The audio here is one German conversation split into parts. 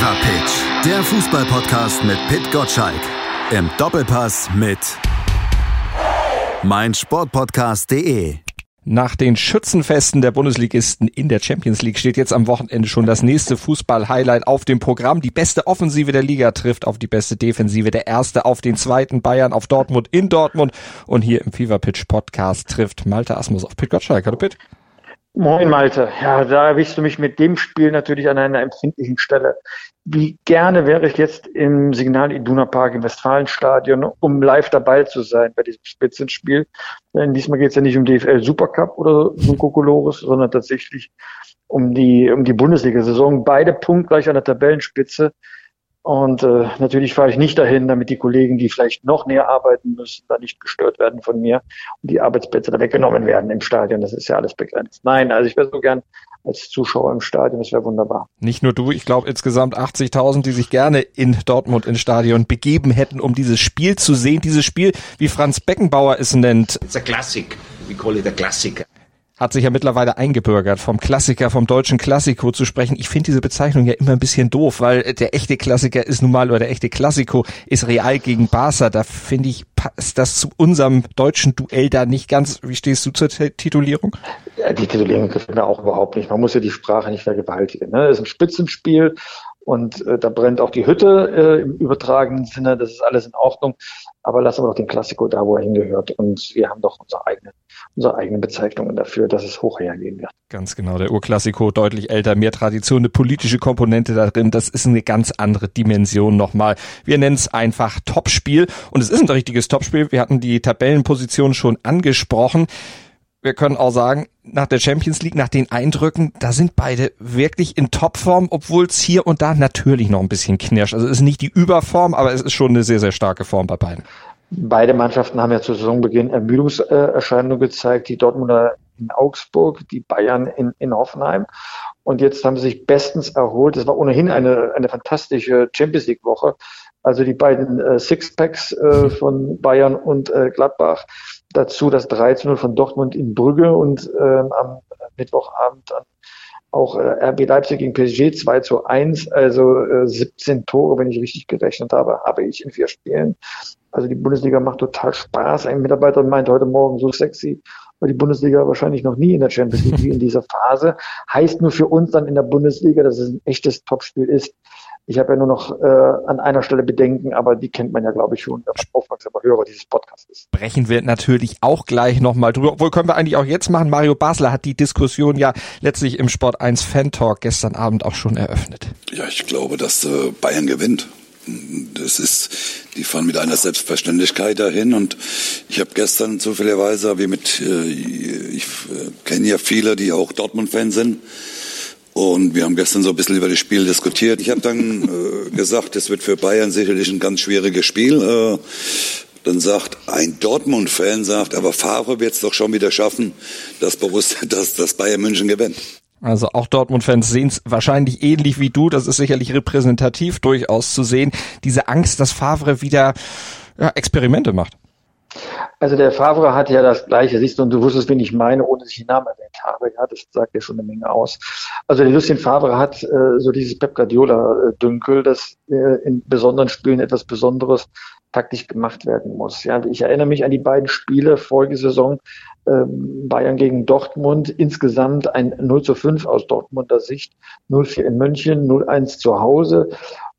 Fever Pitch, der Fußballpodcast mit Pit Gottschalk. Im Doppelpass mit meinsportpodcast.de. Nach den Schützenfesten der Bundesligisten in der Champions League steht jetzt am Wochenende schon das nächste Fußball-Highlight auf dem Programm. Die beste Offensive der Liga trifft auf die beste Defensive. Der erste auf den zweiten Bayern auf Dortmund in Dortmund. Und hier im Fever Pitch Podcast trifft Malte Asmus auf Pit Gottschalk. Hallo Pit. Moin Malte. Ja, da erwischst du mich mit dem Spiel natürlich an einer empfindlichen Stelle. Wie gerne wäre ich jetzt im Signal Iduna Park im Westfalenstadion, um live dabei zu sein bei diesem Spitzenspiel. Denn diesmal geht es ja nicht um DFL Supercup oder so Kokolores, sondern tatsächlich um die, um die Bundesliga-Saison. Beide punktgleich an der Tabellenspitze. Und äh, natürlich fahre ich nicht dahin, damit die Kollegen, die vielleicht noch näher arbeiten müssen, da nicht gestört werden von mir und die Arbeitsplätze da weggenommen werden im Stadion. Das ist ja alles begrenzt. Nein, also ich wäre so gern als Zuschauer im Stadion, das wäre wunderbar. Nicht nur du, ich glaube insgesamt 80.000, die sich gerne in Dortmund ins Stadion begeben hätten, um dieses Spiel zu sehen. Dieses Spiel, wie Franz Beckenbauer es nennt. It's a classic. We call it a classic hat sich ja mittlerweile eingebürgert, vom Klassiker, vom deutschen Klassiko zu sprechen. Ich finde diese Bezeichnung ja immer ein bisschen doof, weil der echte Klassiker ist nun mal, oder der echte Klassiko ist Real gegen Barca. Da finde ich, passt das zu unserem deutschen Duell da nicht ganz. Wie stehst du zur Titulierung? Ja, die Titulierung gefällt mir auch überhaupt nicht. Man muss ja die Sprache nicht vergewaltigen. Ne? Das ist ein Spitzenspiel und äh, da brennt auch die Hütte äh, im übertragenen Sinne. Das ist alles in Ordnung. Aber lassen wir doch den Klassiko da, wo er hingehört. Und wir haben doch unsere eigene, unsere eigenen Bezeichnungen dafür, dass es hoch hergehen wird. Ganz genau. Der Urklassiko deutlich älter, mehr Tradition, eine politische Komponente da drin. Das ist eine ganz andere Dimension nochmal. Wir nennen es einfach Topspiel. Und es ist ein richtiges Topspiel. Wir hatten die Tabellenposition schon angesprochen wir können auch sagen, nach der Champions League, nach den Eindrücken, da sind beide wirklich in Topform, obwohl es hier und da natürlich noch ein bisschen knirscht. Also es ist nicht die Überform, aber es ist schon eine sehr, sehr starke Form bei beiden. Beide Mannschaften haben ja zu Saisonbeginn Ermüdungserscheinungen gezeigt, die Dortmunder in Augsburg, die Bayern in, in Hoffenheim. Und jetzt haben sie sich bestens erholt. Es war ohnehin eine, eine fantastische Champions League Woche. Also die beiden äh, Sixpacks äh, von Bayern und äh, Gladbach dazu das 13 von Dortmund in Brügge und ähm, am Mittwochabend dann auch äh, RB Leipzig gegen PSG 2 zu 1, also äh, 17 Tore, wenn ich richtig gerechnet habe, habe ich in vier Spielen. Also die Bundesliga macht total Spaß. Ein Mitarbeiter meinte heute Morgen so sexy, weil die Bundesliga wahrscheinlich noch nie in der Champions League wie in dieser Phase. Heißt nur für uns dann in der Bundesliga, dass es ein echtes Topspiel ist. Ich habe ja nur noch äh, an einer Stelle Bedenken, aber die kennt man ja, glaube ich, schon, wenn man aufmerksamer Hörer dieses Podcasts ist. Sprechen wir natürlich auch gleich nochmal drüber. Obwohl können wir eigentlich auch jetzt machen. Mario Basler hat die Diskussion ja letztlich im Sport 1 Fan Talk gestern Abend auch schon eröffnet. Ja, ich glaube, dass äh, Bayern gewinnt. Das ist, die fahren mit einer Selbstverständlichkeit dahin und ich habe gestern zufälligerweise, wie mit, äh, ich äh, kenne ja viele, die auch Dortmund-Fan sind, und wir haben gestern so ein bisschen über das Spiel diskutiert. Ich habe dann äh, gesagt, es wird für Bayern sicherlich ein ganz schwieriges Spiel. Äh, dann sagt ein Dortmund-Fan, sagt, aber Favre wird es doch schon wieder schaffen, dass, Borussia, dass, dass Bayern München gewinnt. Also auch Dortmund-Fans sehen es wahrscheinlich ähnlich wie du. Das ist sicherlich repräsentativ durchaus zu sehen. Diese Angst, dass Favre wieder ja, Experimente macht. Also der Favre hat ja das Gleiche, siehst du, und du wusstest, wen ich meine, ohne dass ich den Namen erwähnt habe. Ja, das sagt ja schon eine Menge aus. Also der Lucien Favre hat äh, so dieses Pep Guardiola-Dünkel, dass äh, in besonderen Spielen etwas Besonderes taktisch gemacht werden muss. Ja, ich erinnere mich an die beiden Spiele vorige Saison, ähm, Bayern gegen Dortmund, insgesamt ein 0 zu 5 aus Dortmunder Sicht, 0-4 in München, 0-1 zu Hause.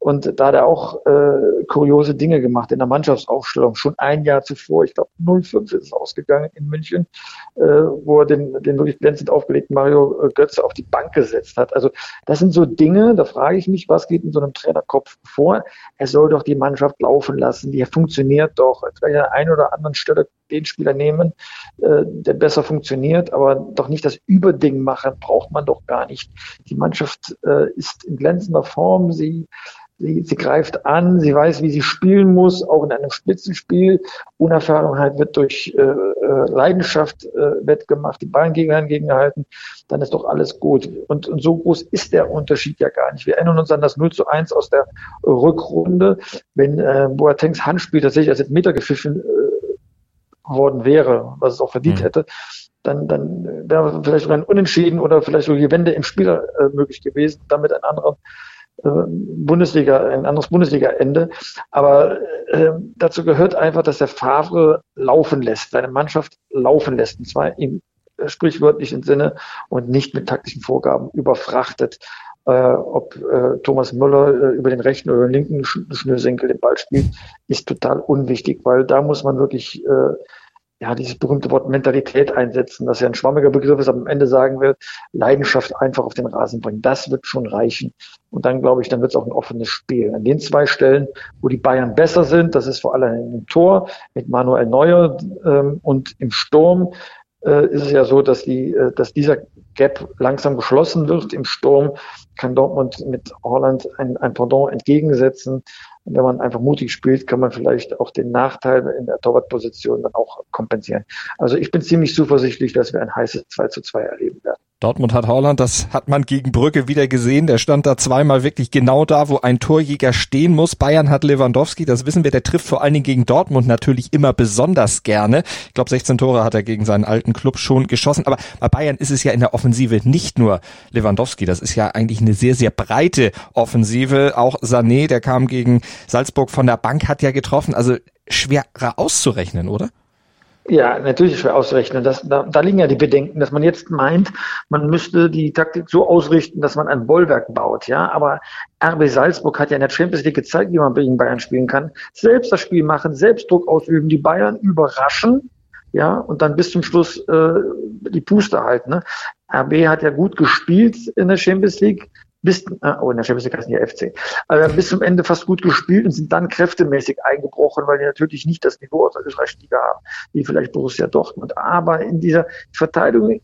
Und da hat er auch äh, kuriose Dinge gemacht in der Mannschaftsaufstellung. Schon ein Jahr zuvor, ich glaube 05 ist es ausgegangen in München, äh, wo er den, den wirklich glänzend aufgelegten Mario äh, Götze auf die Bank gesetzt hat. Also das sind so Dinge, da frage ich mich, was geht in so einem Trainerkopf vor? Er soll doch die Mannschaft laufen lassen, die funktioniert doch. Vielleicht an der einen oder anderen Stelle den Spieler nehmen, äh, der besser funktioniert, aber doch nicht das Überding machen, braucht man doch gar nicht. Die Mannschaft äh, ist in glänzender Form, sie Sie, sie greift an, sie weiß, wie sie spielen muss, auch in einem Spitzenspiel. Unerfahrenheit wird durch äh, äh, Leidenschaft äh, wettgemacht, die Ballen gegengehalten, dann ist doch alles gut. Und, und so groß ist der Unterschied ja gar nicht. Wir erinnern uns an das 0 zu 1 aus der Rückrunde, wenn äh, Boatengs Handspiel tatsächlich als Meter gepfiffen äh, worden wäre, was es auch verdient mhm. hätte, dann, dann wäre vielleicht sogar ein Unentschieden oder vielleicht sogar die Wende im Spiel äh, möglich gewesen, damit ein anderer äh, Bundesliga, ein anderes Bundesliga-Ende. Aber äh, dazu gehört einfach, dass der Favre laufen lässt, seine Mannschaft laufen lässt, und zwar im sprichwörtlichen Sinne und nicht mit taktischen Vorgaben überfrachtet. Äh, ob äh, Thomas Müller äh, über den rechten oder den linken Sch Schnürsenkel den Ball spielt, ist total unwichtig, weil da muss man wirklich äh, ja, dieses berühmte Wort Mentalität einsetzen, das ja ein schwammiger Begriff ist, aber am Ende sagen will, Leidenschaft einfach auf den Rasen bringen. Das wird schon reichen. Und dann glaube ich, dann wird es auch ein offenes Spiel. An den zwei Stellen, wo die Bayern besser sind, das ist vor allem im Tor mit Manuel Neuer ähm, und im Sturm äh, ist es ja so, dass die, äh, dass dieser Gap langsam geschlossen wird. Im Sturm kann Dortmund mit Holland ein, ein Pendant entgegensetzen. Und wenn man einfach mutig spielt, kann man vielleicht auch den Nachteil in der Torwartposition dann auch kompensieren. Also ich bin ziemlich zuversichtlich, dass wir ein heißes 2 zu 2 erleben werden. Dortmund hat Holland, das hat man gegen Brücke wieder gesehen. Der stand da zweimal wirklich genau da, wo ein Torjäger stehen muss. Bayern hat Lewandowski, das wissen wir, der trifft vor allen Dingen gegen Dortmund natürlich immer besonders gerne. Ich glaube, 16 Tore hat er gegen seinen alten Club schon geschossen. Aber bei Bayern ist es ja in der Offensive nicht nur Lewandowski. Das ist ja eigentlich eine sehr, sehr breite Offensive. Auch Sané, der kam gegen Salzburg von der Bank, hat ja getroffen. Also schwerer auszurechnen, oder? Ja, natürlich schwer auszurechnen. Das, da, da liegen ja die Bedenken, dass man jetzt meint, man müsste die Taktik so ausrichten, dass man ein Bollwerk baut. Ja, aber RB Salzburg hat ja in der Champions League gezeigt, wie man gegen Bayern spielen kann. Selbst das Spiel machen, selbst Druck ausüben, die Bayern überraschen. Ja, und dann bis zum Schluss äh, die Puste halten. Ne? RB hat ja gut gespielt in der Champions League, bis, äh, oh, in der Champions League heißen die FC, also bis zum Ende fast gut gespielt und sind dann kräftemäßig eingebrochen, weil die natürlich nicht das Niveau aus der österreichischen Liga haben, wie vielleicht Borussia Dortmund. Aber in dieser Verteidigung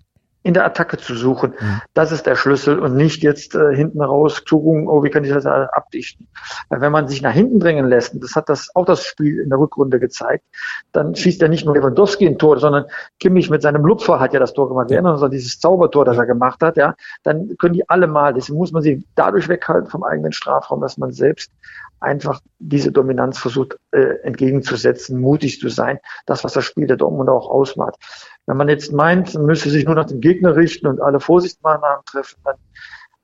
in der Attacke zu suchen. Mhm. Das ist der Schlüssel und nicht jetzt äh, hinten raus gucken, oh, wie kann ich das abdichten. Weil wenn man sich nach hinten drängen lässt, und das hat das auch das Spiel in der Rückrunde gezeigt, dann schießt ja nicht nur Lewandowski ein Tor, sondern Kimmich mit seinem Lupfer hat ja das Tor gemacht. Wir erinnern uns an dieses Zaubertor, das er gemacht hat, ja. Dann können die alle mal. Deswegen muss man sie dadurch weghalten vom eigenen Strafraum, dass man selbst einfach diese Dominanz versucht äh, entgegenzusetzen, mutig zu sein. Das, was das Spiel der Dortmund auch ausmacht. Wenn man jetzt meint, man müsse sich nur nach dem Gegner richten und alle Vorsichtsmaßnahmen treffen, dann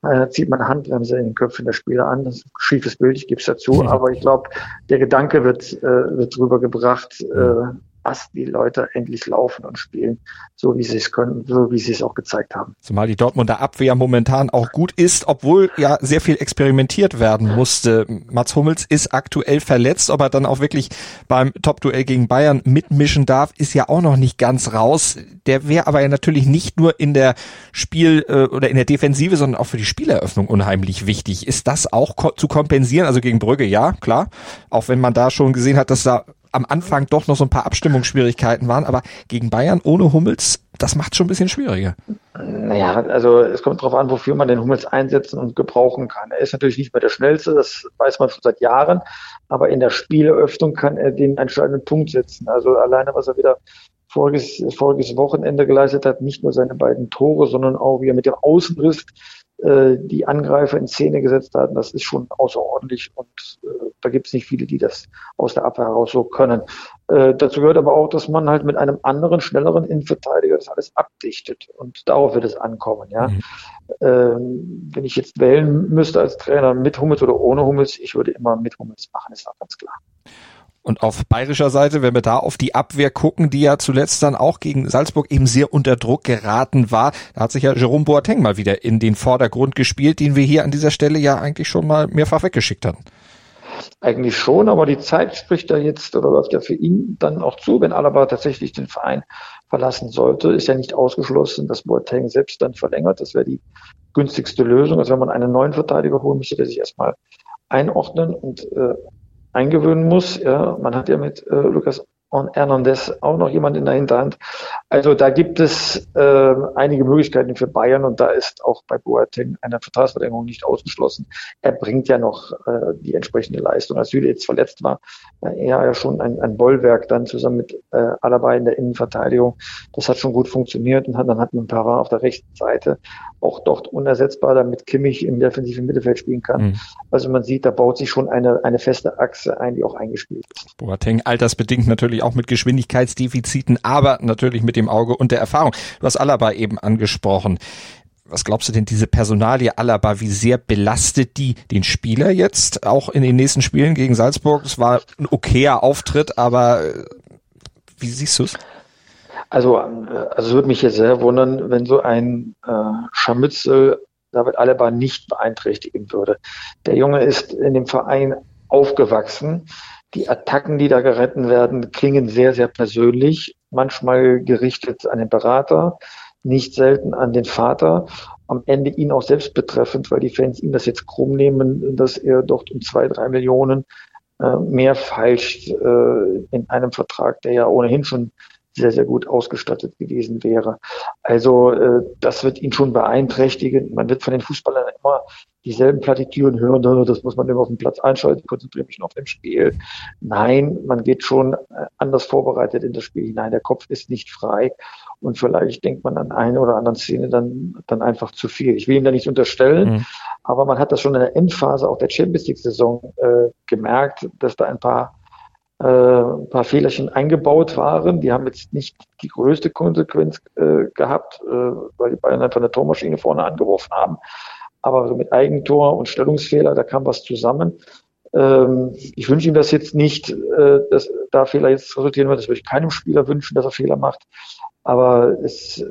äh, zieht man Handbremse in den Köpfen der Spieler an. Das ist ein schiefes Bild, ich gebe es dazu. Aber ich glaube, der Gedanke wird, äh, wird rübergebracht, äh, was die Leute endlich laufen und spielen, so wie sie es können, so wie sie es auch gezeigt haben. Zumal die Dortmunder Abwehr momentan auch gut ist, obwohl ja sehr viel experimentiert werden musste. Mats Hummels ist aktuell verletzt, ob er dann auch wirklich beim Top-Duell gegen Bayern mitmischen darf, ist ja auch noch nicht ganz raus. Der wäre aber ja natürlich nicht nur in der Spiel- äh, oder in der Defensive, sondern auch für die Spieleröffnung unheimlich wichtig. Ist das auch ko zu kompensieren? Also gegen Brügge, ja, klar. Auch wenn man da schon gesehen hat, dass da am Anfang doch noch so ein paar Abstimmungsschwierigkeiten waren, aber gegen Bayern ohne Hummels, das macht schon ein bisschen schwieriger. Naja, also es kommt darauf an, wofür man den Hummels einsetzen und gebrauchen kann. Er ist natürlich nicht mehr der Schnellste, das weiß man schon seit Jahren, aber in der Spieleröffnung kann er den entscheidenden Punkt setzen. Also alleine, was er wieder voriges, voriges Wochenende geleistet hat, nicht nur seine beiden Tore, sondern auch wie er mit dem Außenriss äh, die Angreifer in Szene gesetzt hatten, das ist schon außerordentlich und äh, da gibt es nicht viele, die das aus der Abwehr heraus so können. Äh, dazu gehört aber auch, dass man halt mit einem anderen, schnelleren Innenverteidiger das alles abdichtet und darauf wird es ankommen. Ja, mhm. ähm, wenn ich jetzt wählen müsste als Trainer mit Hummels oder ohne Hummels, ich würde immer mit Hummels machen, ist auch ganz klar. Und auf bayerischer Seite, wenn wir da auf die Abwehr gucken, die ja zuletzt dann auch gegen Salzburg eben sehr unter Druck geraten war, da hat sich ja Jerome Boateng mal wieder in den Vordergrund gespielt, den wir hier an dieser Stelle ja eigentlich schon mal mehrfach weggeschickt hatten. Eigentlich schon, aber die Zeit spricht da jetzt oder läuft ja für ihn dann auch zu, wenn Alaba tatsächlich den Verein verlassen sollte. Ist ja nicht ausgeschlossen, dass Boateng selbst dann verlängert. Das wäre die günstigste Lösung. Also wenn man einen neuen Verteidiger holen müsste, der sich erstmal einordnen und äh, eingewöhnen muss. Ja, man hat ja mit äh, Lukas und Hernandez auch noch jemand in der Hinterhand. Also da gibt es äh, einige Möglichkeiten für Bayern und da ist auch bei Boateng eine Vertragsverlängerung nicht ausgeschlossen. Er bringt ja noch äh, die entsprechende Leistung. Als Süle jetzt verletzt war, war er ja schon ein, ein Bollwerk dann zusammen mit äh, Alaba in der Innenverteidigung. Das hat schon gut funktioniert und hat, dann hat man Pavard auf der rechten Seite auch dort unersetzbar, damit Kimmich im defensiven Mittelfeld spielen kann. Mhm. Also man sieht, da baut sich schon eine, eine feste Achse ein, die auch eingespielt ist. Boateng altersbedingt natürlich auch mit Geschwindigkeitsdefiziten, aber natürlich mit dem Auge und der Erfahrung. Du hast Alaba eben angesprochen. was glaubst du denn, diese Personalie Alaba, wie sehr belastet die den Spieler jetzt auch in den nächsten Spielen gegen Salzburg? Es war ein okayer Auftritt, aber äh, wie siehst du es? Also, äh, also es würde mich jetzt sehr wundern, wenn so ein äh, Scharmützel David Alaba nicht beeinträchtigen würde. Der Junge ist in dem Verein aufgewachsen. Die Attacken, die da gerettet werden, klingen sehr, sehr persönlich, manchmal gerichtet an den Berater, nicht selten an den Vater, am Ende ihn auch selbst betreffend, weil die Fans ihm das jetzt krumm nehmen, dass er dort um zwei, drei Millionen äh, mehr feilscht äh, in einem Vertrag, der ja ohnehin schon sehr, sehr gut ausgestattet gewesen wäre. Also äh, das wird ihn schon beeinträchtigen. Man wird von den Fußballern immer dieselben Plattitüden hören, das muss man immer auf dem Platz einschalten, konzentriere mich noch auf dem Spiel. Nein, man geht schon äh, anders vorbereitet in das Spiel hinein. Der Kopf ist nicht frei und vielleicht denkt man an eine oder andere Szene dann, dann einfach zu viel. Ich will ihm da nichts unterstellen, mhm. aber man hat das schon in der Endphase auch der Champions League Saison äh, gemerkt, dass da ein paar äh, ein paar Fehlerchen eingebaut waren. Die haben jetzt nicht die größte Konsequenz äh, gehabt, äh, weil die Bayern einfach eine Tormaschine vorne angeworfen haben. Aber mit Eigentor und Stellungsfehler, da kam was zusammen. Ähm, ich wünsche ihm das jetzt nicht, äh, dass da Fehler jetzt resultieren wird. Das würde ich keinem Spieler wünschen, dass er Fehler macht. Aber es, äh,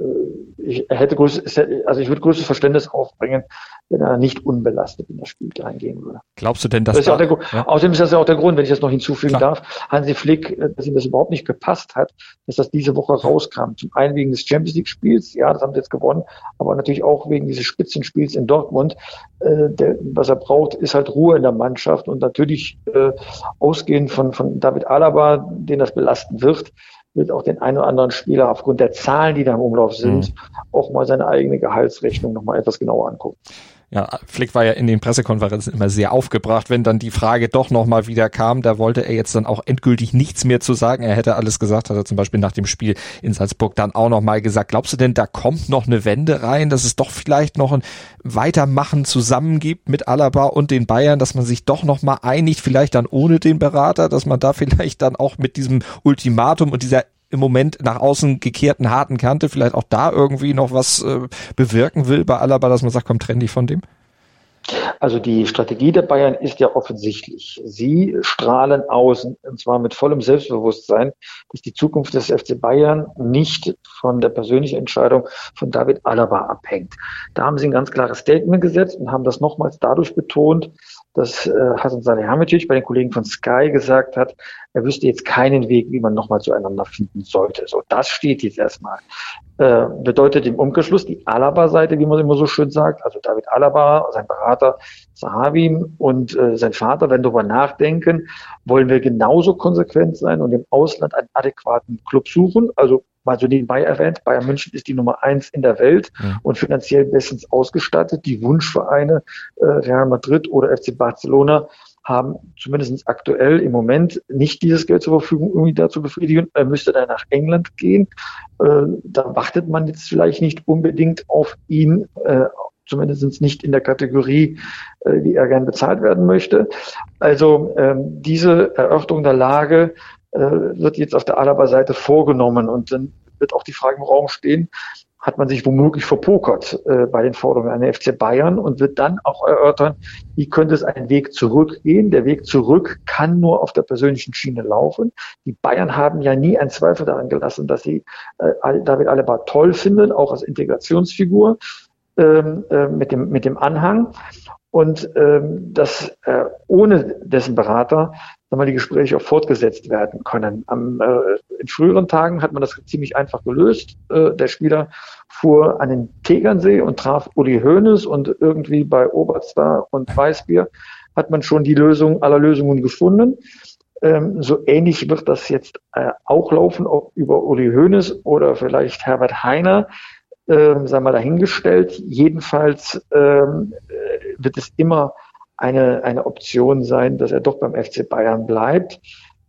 ich hätte größtes, also ich würde größtes Verständnis aufbringen, wenn er nicht unbelastet in das Spiel reingehen würde. Glaubst du denn, dass das ist da, der, ja. Außerdem ist das ja auch der Grund, wenn ich das noch hinzufügen Klar. darf, Hansi Flick, äh, dass ihm das überhaupt nicht gepasst hat, dass das diese Woche rauskam. Zum einen wegen des Champions League Spiels, ja, das haben sie jetzt gewonnen, aber natürlich auch wegen dieses Spitzenspiels in Dortmund. Äh, der, was er braucht, ist halt Ruhe in der Mannschaft und natürlich äh, ausgehend von, von David Alaba, den das belasten wird, wird auch den einen oder anderen Spieler aufgrund der Zahlen, die da im Umlauf sind, mhm. auch mal seine eigene Gehaltsrechnung nochmal etwas genauer angucken. Ja, Flick war ja in den Pressekonferenzen immer sehr aufgebracht, wenn dann die Frage doch nochmal wieder kam. Da wollte er jetzt dann auch endgültig nichts mehr zu sagen. Er hätte alles gesagt, hat er zum Beispiel nach dem Spiel in Salzburg dann auch nochmal gesagt. Glaubst du denn, da kommt noch eine Wende rein, dass es doch vielleicht noch ein Weitermachen zusammen gibt mit Alaba und den Bayern, dass man sich doch nochmal einigt, vielleicht dann ohne den Berater, dass man da vielleicht dann auch mit diesem Ultimatum und dieser im Moment nach außen gekehrten harten Kante vielleicht auch da irgendwie noch was äh, bewirken will bei Alaba, dass man sagt, komm, trenn dich von dem? Also die Strategie der Bayern ist ja offensichtlich. Sie strahlen aus, und zwar mit vollem Selbstbewusstsein, dass die Zukunft des FC Bayern nicht von der persönlichen Entscheidung von David Alaba abhängt. Da haben sie ein ganz klares Statement gesetzt und haben das nochmals dadurch betont, dass äh, Hasan Salihamidzic bei den Kollegen von Sky gesagt hat, er wüsste jetzt keinen Weg, wie man nochmal zueinander finden sollte. So, das steht jetzt erstmal. Äh, bedeutet im Umkehrschluss die Alaba-Seite, wie man immer so schön sagt, also David Alaba, sein Berater Sahabi und äh, sein Vater werden darüber nachdenken, wollen wir genauso konsequent sein und im Ausland einen adäquaten Club suchen, also mal so nebenbei erwähnt, Bayern München ist die Nummer eins in der Welt ja. und finanziell bestens ausgestattet. Die Wunschvereine äh, Real Madrid oder FC Barcelona haben zumindest aktuell im Moment nicht dieses Geld zur Verfügung, um ihn da zu befriedigen. Er müsste dann nach England gehen. Äh, da wartet man jetzt vielleicht nicht unbedingt auf ihn, äh, zumindest nicht in der Kategorie, äh, wie er gern bezahlt werden möchte. Also ähm, diese Erörterung der Lage äh, wird jetzt auf der Alaba-Seite vorgenommen. Und dann wird auch die Frage im Raum stehen, hat man sich womöglich verpokert äh, bei den Forderungen an den FC Bayern und wird dann auch erörtern, wie könnte es einen Weg zurückgehen. Der Weg zurück kann nur auf der persönlichen Schiene laufen. Die Bayern haben ja nie einen Zweifel daran gelassen, dass sie äh, David Alaba toll finden, auch als Integrationsfigur ähm, äh, mit, dem, mit dem Anhang. Und ähm, dass äh, ohne dessen Berater sagen die Gespräche auch fortgesetzt werden können. Am, äh, in früheren Tagen hat man das ziemlich einfach gelöst. Äh, der Spieler fuhr an den Tegernsee und traf Uli Hoeneß und irgendwie bei Oberstar und Weißbier hat man schon die Lösung aller Lösungen gefunden. Ähm, so ähnlich wird das jetzt äh, auch laufen, ob über Uli Hoeneß oder vielleicht Herbert Heiner, ähm, sei mal dahingestellt. Jedenfalls ähm, äh, wird es immer eine, eine Option sein, dass er doch beim FC Bayern bleibt.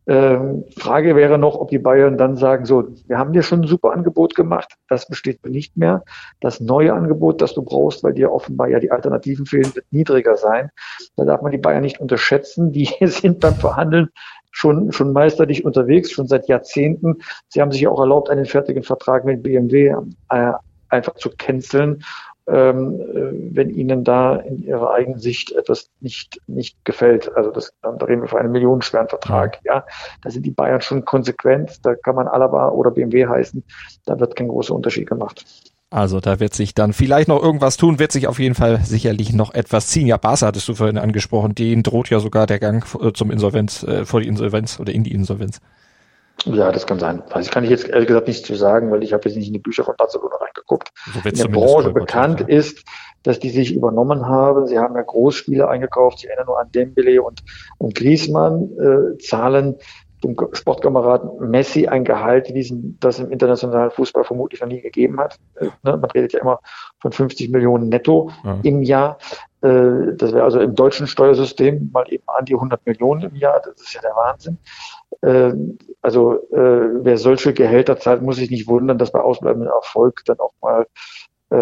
Ähm, Frage wäre noch, ob die Bayern dann sagen, so, wir haben dir schon ein super Angebot gemacht, das besteht nicht mehr. Das neue Angebot, das du brauchst, weil dir offenbar ja die Alternativen fehlen, wird niedriger sein. Da darf man die Bayern nicht unterschätzen. Die sind beim Verhandeln schon, schon meisterlich unterwegs, schon seit Jahrzehnten. Sie haben sich auch erlaubt, einen fertigen Vertrag mit BMW äh, einfach zu canceln wenn ihnen da in ihrer eigenen Sicht etwas nicht, nicht gefällt. Also das, da reden wir von einem millionenschweren Vertrag. Ja, da sind die Bayern schon konsequent. Da kann man Alaba oder BMW heißen. Da wird kein großer Unterschied gemacht. Also da wird sich dann vielleicht noch irgendwas tun, wird sich auf jeden Fall sicherlich noch etwas ziehen. Ja, Barca hattest du vorhin angesprochen, denen droht ja sogar der Gang äh, zum Insolvenz, äh, vor die Insolvenz oder in die Insolvenz. Ja, das kann sein. Also kann ich jetzt ehrlich gesagt nicht zu sagen, weil ich habe jetzt nicht in die Bücher von Barcelona reingeguckt. So in der Branche bekannt ja. ist, dass die sich übernommen haben. Sie haben ja Großspieler eingekauft. Ich erinnere nur an Dembele und, und Griezmann, äh, zahlen dem Sportkameraden Messi ein Gehalt, wie das im internationalen Fußball vermutlich noch nie gegeben hat. Äh, ne? Man redet ja immer von 50 Millionen netto ja. im Jahr. Äh, das wäre also im deutschen Steuersystem mal eben an die 100 Millionen im Jahr. Das ist ja der Wahnsinn. Äh, also äh, wer solche Gehälter zahlt, muss sich nicht wundern, dass bei ausbleibendem Erfolg dann auch mal äh,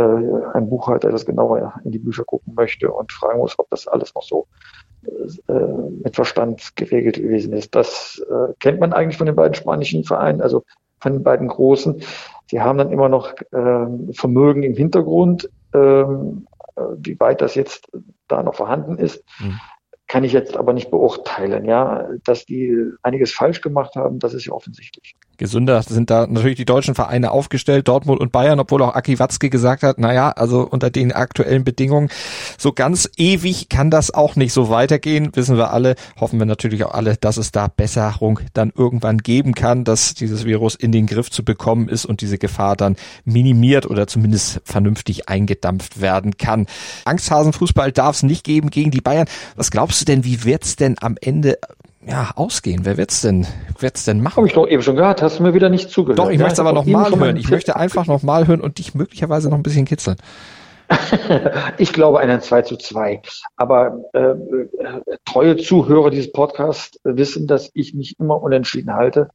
ein Buchhalter das genauer in die Bücher gucken möchte und fragen muss, ob das alles noch so mit Verstand geregelt gewesen ist. Das kennt man eigentlich von den beiden spanischen Vereinen, also von den beiden großen. Sie haben dann immer noch äh, Vermögen im Hintergrund. Äh, wie weit das jetzt da noch vorhanden ist, mhm kann ich jetzt aber nicht beurteilen. Ja, dass die einiges falsch gemacht haben, das ist ja offensichtlich. Gesünder sind da natürlich die deutschen Vereine aufgestellt, Dortmund und Bayern, obwohl auch Aki Watzke gesagt hat, naja, also unter den aktuellen Bedingungen, so ganz ewig kann das auch nicht so weitergehen, wissen wir alle, hoffen wir natürlich auch alle, dass es da Besserung dann irgendwann geben kann, dass dieses Virus in den Griff zu bekommen ist und diese Gefahr dann minimiert oder zumindest vernünftig eingedampft werden kann. Angsthasenfußball darf es nicht geben gegen die Bayern. Was glaubst du denn, wie wird's denn am Ende ja, ausgehen. Wer wird's denn, wird's denn machen? Habe ich doch eben schon gehört. Hast du mir wieder nicht zugehört? Doch, ich ja, möchte es aber noch mal hören. Ich möchte einfach noch mal hören und dich möglicherweise noch ein bisschen kitzeln. ich glaube einen 2 zu 2. Aber äh, treue Zuhörer dieses Podcasts wissen, dass ich mich immer unentschieden halte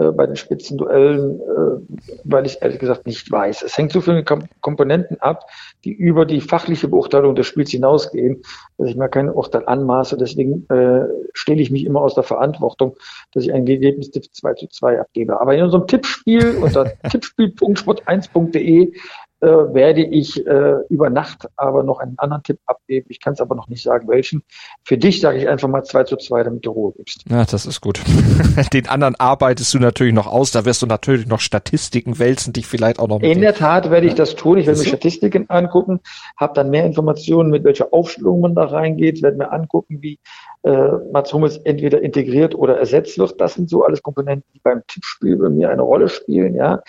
äh, bei den Spitzenduellen, äh, weil ich ehrlich gesagt nicht weiß. Es hängt so viele Kom Komponenten ab, die über die fachliche Beurteilung des Spiels hinausgehen, dass ich mir kein Urteil anmaße. Deswegen äh, stelle ich mich immer aus der Verantwortung, dass ich ein Ergebnistipp 2 zu 2 abgebe. Aber in unserem Tippspiel unter tippspiel.sport1.de äh, werde ich äh, über Nacht aber noch einen anderen Tipp abgeben. Ich kann es aber noch nicht sagen, welchen. Für dich sage ich einfach mal 2 zu 2, damit du Ruhe gibst. Ja, das ist gut. Den anderen arbeitest du natürlich noch aus. Da wirst du natürlich noch Statistiken wälzen, dich vielleicht auch noch. In der Tat werde ich das tun. Ich werde mir Statistiken angucken, habe dann mehr Informationen, mit welcher Aufstellung man da reingeht, werde mir angucken, wie äh, Mats Hummels entweder integriert oder ersetzt wird. Das sind so alles Komponenten, die beim Tippspiel bei mir eine Rolle spielen, ja.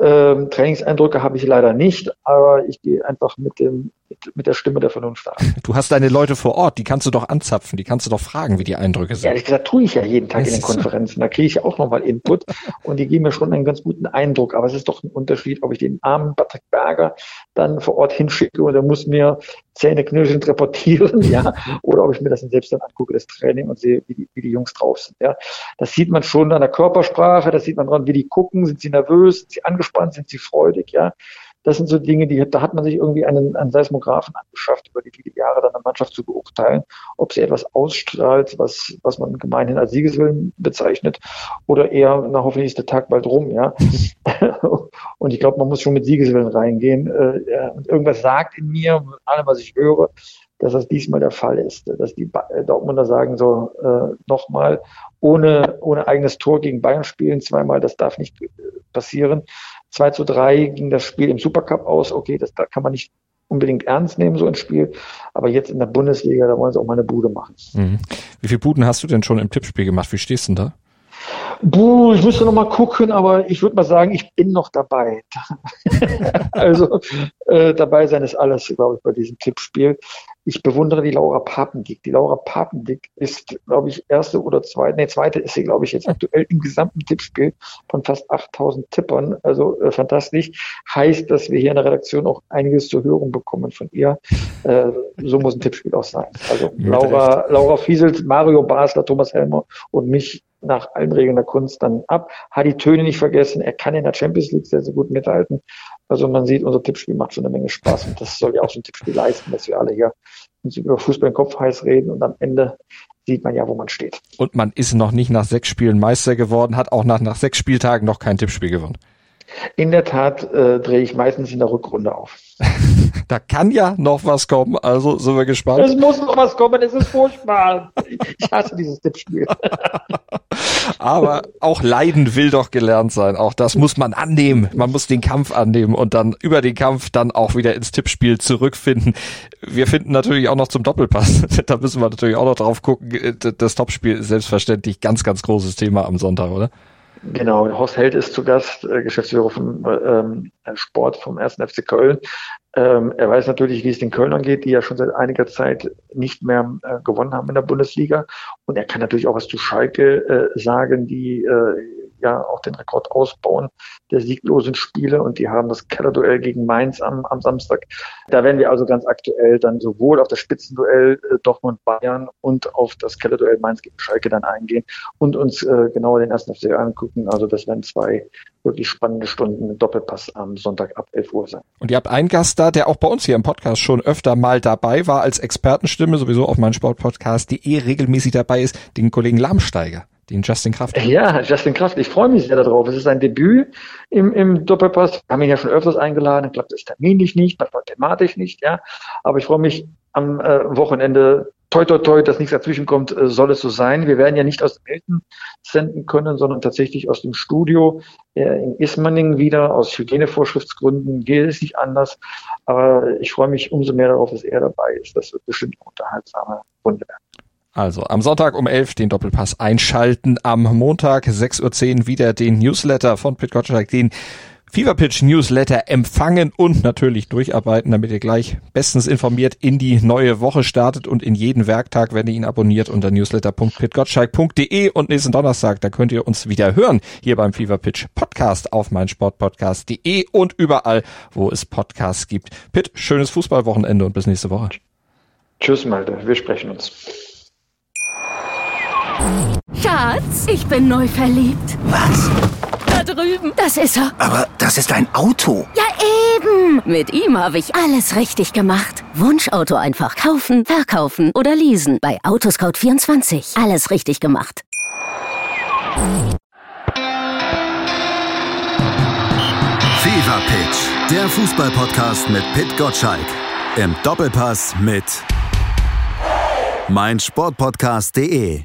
Ähm, Trainingseindrücke habe ich leider nicht, aber ich gehe einfach mit dem mit, mit der Stimme der Vernunft an. Du hast deine Leute vor Ort, die kannst du doch anzapfen, die kannst du doch fragen, wie die Eindrücke sind. Ehrlich gesagt tue ich ja jeden Tag in den Konferenzen. Da kriege ich ja auch nochmal Input und die geben mir schon einen ganz guten Eindruck. Aber es ist doch ein Unterschied, ob ich den armen Patrick Berger dann vor Ort hinschicke und er muss mir zähneknirschend reportieren, ja, oder ob ich mir das dann selbst dann angucke, das Training und sehe, wie die, wie die Jungs drauf sind, ja. Das sieht man schon an der Körpersprache, das sieht man dran, wie die gucken, sind sie nervös, sind sie angespannt, sind sie freudig, ja. Das sind so Dinge, die, da hat man sich irgendwie einen, einen Seismographen angeschafft, über die viele Jahre dann eine Mannschaft zu beurteilen, ob sie etwas ausstrahlt, was, was man gemeinhin als Siegeswillen bezeichnet, oder eher, na, hoffentlich ist der Tag bald rum, ja. und ich glaube, man muss schon mit Siegeswillen reingehen. Äh, und irgendwas sagt in mir, allem, was ich höre, dass das diesmal der Fall ist, dass die Dortmunder sagen so äh, nochmal ohne ohne eigenes Tor gegen Bayern spielen zweimal, das darf nicht äh, passieren. 2 zu 3 ging das Spiel im Supercup aus. Okay, das da kann man nicht unbedingt ernst nehmen, so ein Spiel. Aber jetzt in der Bundesliga, da wollen sie auch mal eine Bude machen. Mhm. Wie viele Buden hast du denn schon im Tippspiel gemacht? Wie stehst du denn da? Buh, ich müsste noch mal gucken, aber ich würde mal sagen, ich bin noch dabei. also äh, dabei sein ist alles, glaube ich, bei diesem Tippspiel. Ich bewundere die Laura Papendick. Die Laura Papendick ist, glaube ich, erste oder zweite, nee, zweite ist sie, glaube ich, jetzt aktuell im gesamten Tippspiel von fast 8000 Tippern. Also äh, fantastisch. Heißt, dass wir hier in der Redaktion auch einiges zur Hörung bekommen von ihr. Äh, so muss ein Tippspiel auch sein. Also Laura, Laura Fieselt, Mario Basler, Thomas Helmer und mich nach allen Regeln der Kunst dann ab. Hat die Töne nicht vergessen. Er kann in der Champions League sehr, sehr gut mithalten. Also man sieht, unser Tippspiel macht schon eine Menge Spaß und das soll ja auch so ein Tippspiel leisten, dass wir alle hier uns über Fußball im Kopf heiß reden und am Ende sieht man ja, wo man steht. Und man ist noch nicht nach sechs Spielen Meister geworden, hat auch nach, nach sechs Spieltagen noch kein Tippspiel gewonnen. In der Tat äh, drehe ich meistens in der Rückrunde auf. da kann ja noch was kommen, also sind wir gespannt. Es muss noch was kommen, es ist furchtbar. Ich hasse dieses Tippspiel. Aber auch Leiden will doch gelernt sein. Auch das muss man annehmen. Man muss den Kampf annehmen und dann über den Kampf dann auch wieder ins Tippspiel zurückfinden. Wir finden natürlich auch noch zum Doppelpass. da müssen wir natürlich auch noch drauf gucken. Das Topspiel ist selbstverständlich ganz, ganz großes Thema am Sonntag, oder? Genau, Horst Held ist zu Gast, äh, Geschäftsführer vom ähm, Sport vom 1. FC Köln. Ähm, er weiß natürlich, wie es den Kölnern geht, die ja schon seit einiger Zeit nicht mehr äh, gewonnen haben in der Bundesliga. Und er kann natürlich auch was zu Schalke äh, sagen, die äh, ja auch den Rekord ausbauen der sieglosen Spiele und die haben das Kellerduell gegen Mainz am, am Samstag. Da werden wir also ganz aktuell dann sowohl auf das Spitzenduell äh, Dortmund-Bayern und auf das Kellerduell Mainz gegen Schalke dann eingehen und uns äh, genauer den ersten FC angucken. Also das werden zwei wirklich spannende Stunden mit Doppelpass am Sonntag ab 11 Uhr sein. Und ihr habt einen Gast da, der auch bei uns hier im Podcast schon öfter mal dabei war, als Expertenstimme sowieso auf meinem Sportpodcast, die eh regelmäßig dabei ist, den Kollegen Lahmsteiger den Justin Kraft. Ja, Justin Kraft, ich freue mich sehr darauf. Es ist ein Debüt im, im Doppelpass. Wir haben ihn ja schon öfters eingeladen, klappt es terminlich nicht, manchmal thematisch nicht, ja. Aber ich freue mich am äh, Wochenende, toi toi toi, dass nichts dazwischen kommt, äh, soll es so sein. Wir werden ja nicht aus dem Hilton senden können, sondern tatsächlich aus dem Studio äh, in Ismaning wieder. Aus Hygienevorschriftsgründen geht es nicht anders. Aber ich freue mich umso mehr darauf, dass er dabei ist. Das wird bestimmt eine unterhaltsame Runde werden. Also am Sonntag um 11 den Doppelpass einschalten, am Montag 6.10 Uhr wieder den Newsletter von Pit Gottschalk, den Fever Pitch Newsletter empfangen und natürlich durcharbeiten, damit ihr gleich bestens informiert in die neue Woche startet und in jeden Werktag, wenn ihr ihn abonniert unter newsletter.pitgottschalk.de und nächsten Donnerstag, da könnt ihr uns wieder hören hier beim Fever Pitch Podcast auf meinsportpodcast.de und überall, wo es Podcasts gibt. Pitt, schönes Fußballwochenende und bis nächste Woche. Tschüss Malte, wir sprechen uns. Schatz, ich bin neu verliebt. Was? Da drüben. Das ist er. Aber das ist ein Auto. Ja, eben. Mit ihm habe ich alles richtig gemacht. Wunschauto einfach kaufen, verkaufen oder leasen. Bei Autoscout24. Alles richtig gemacht. Fever Pitch. Der Fußballpodcast mit Pit Gottschalk. Im Doppelpass mit meinsportpodcast.de.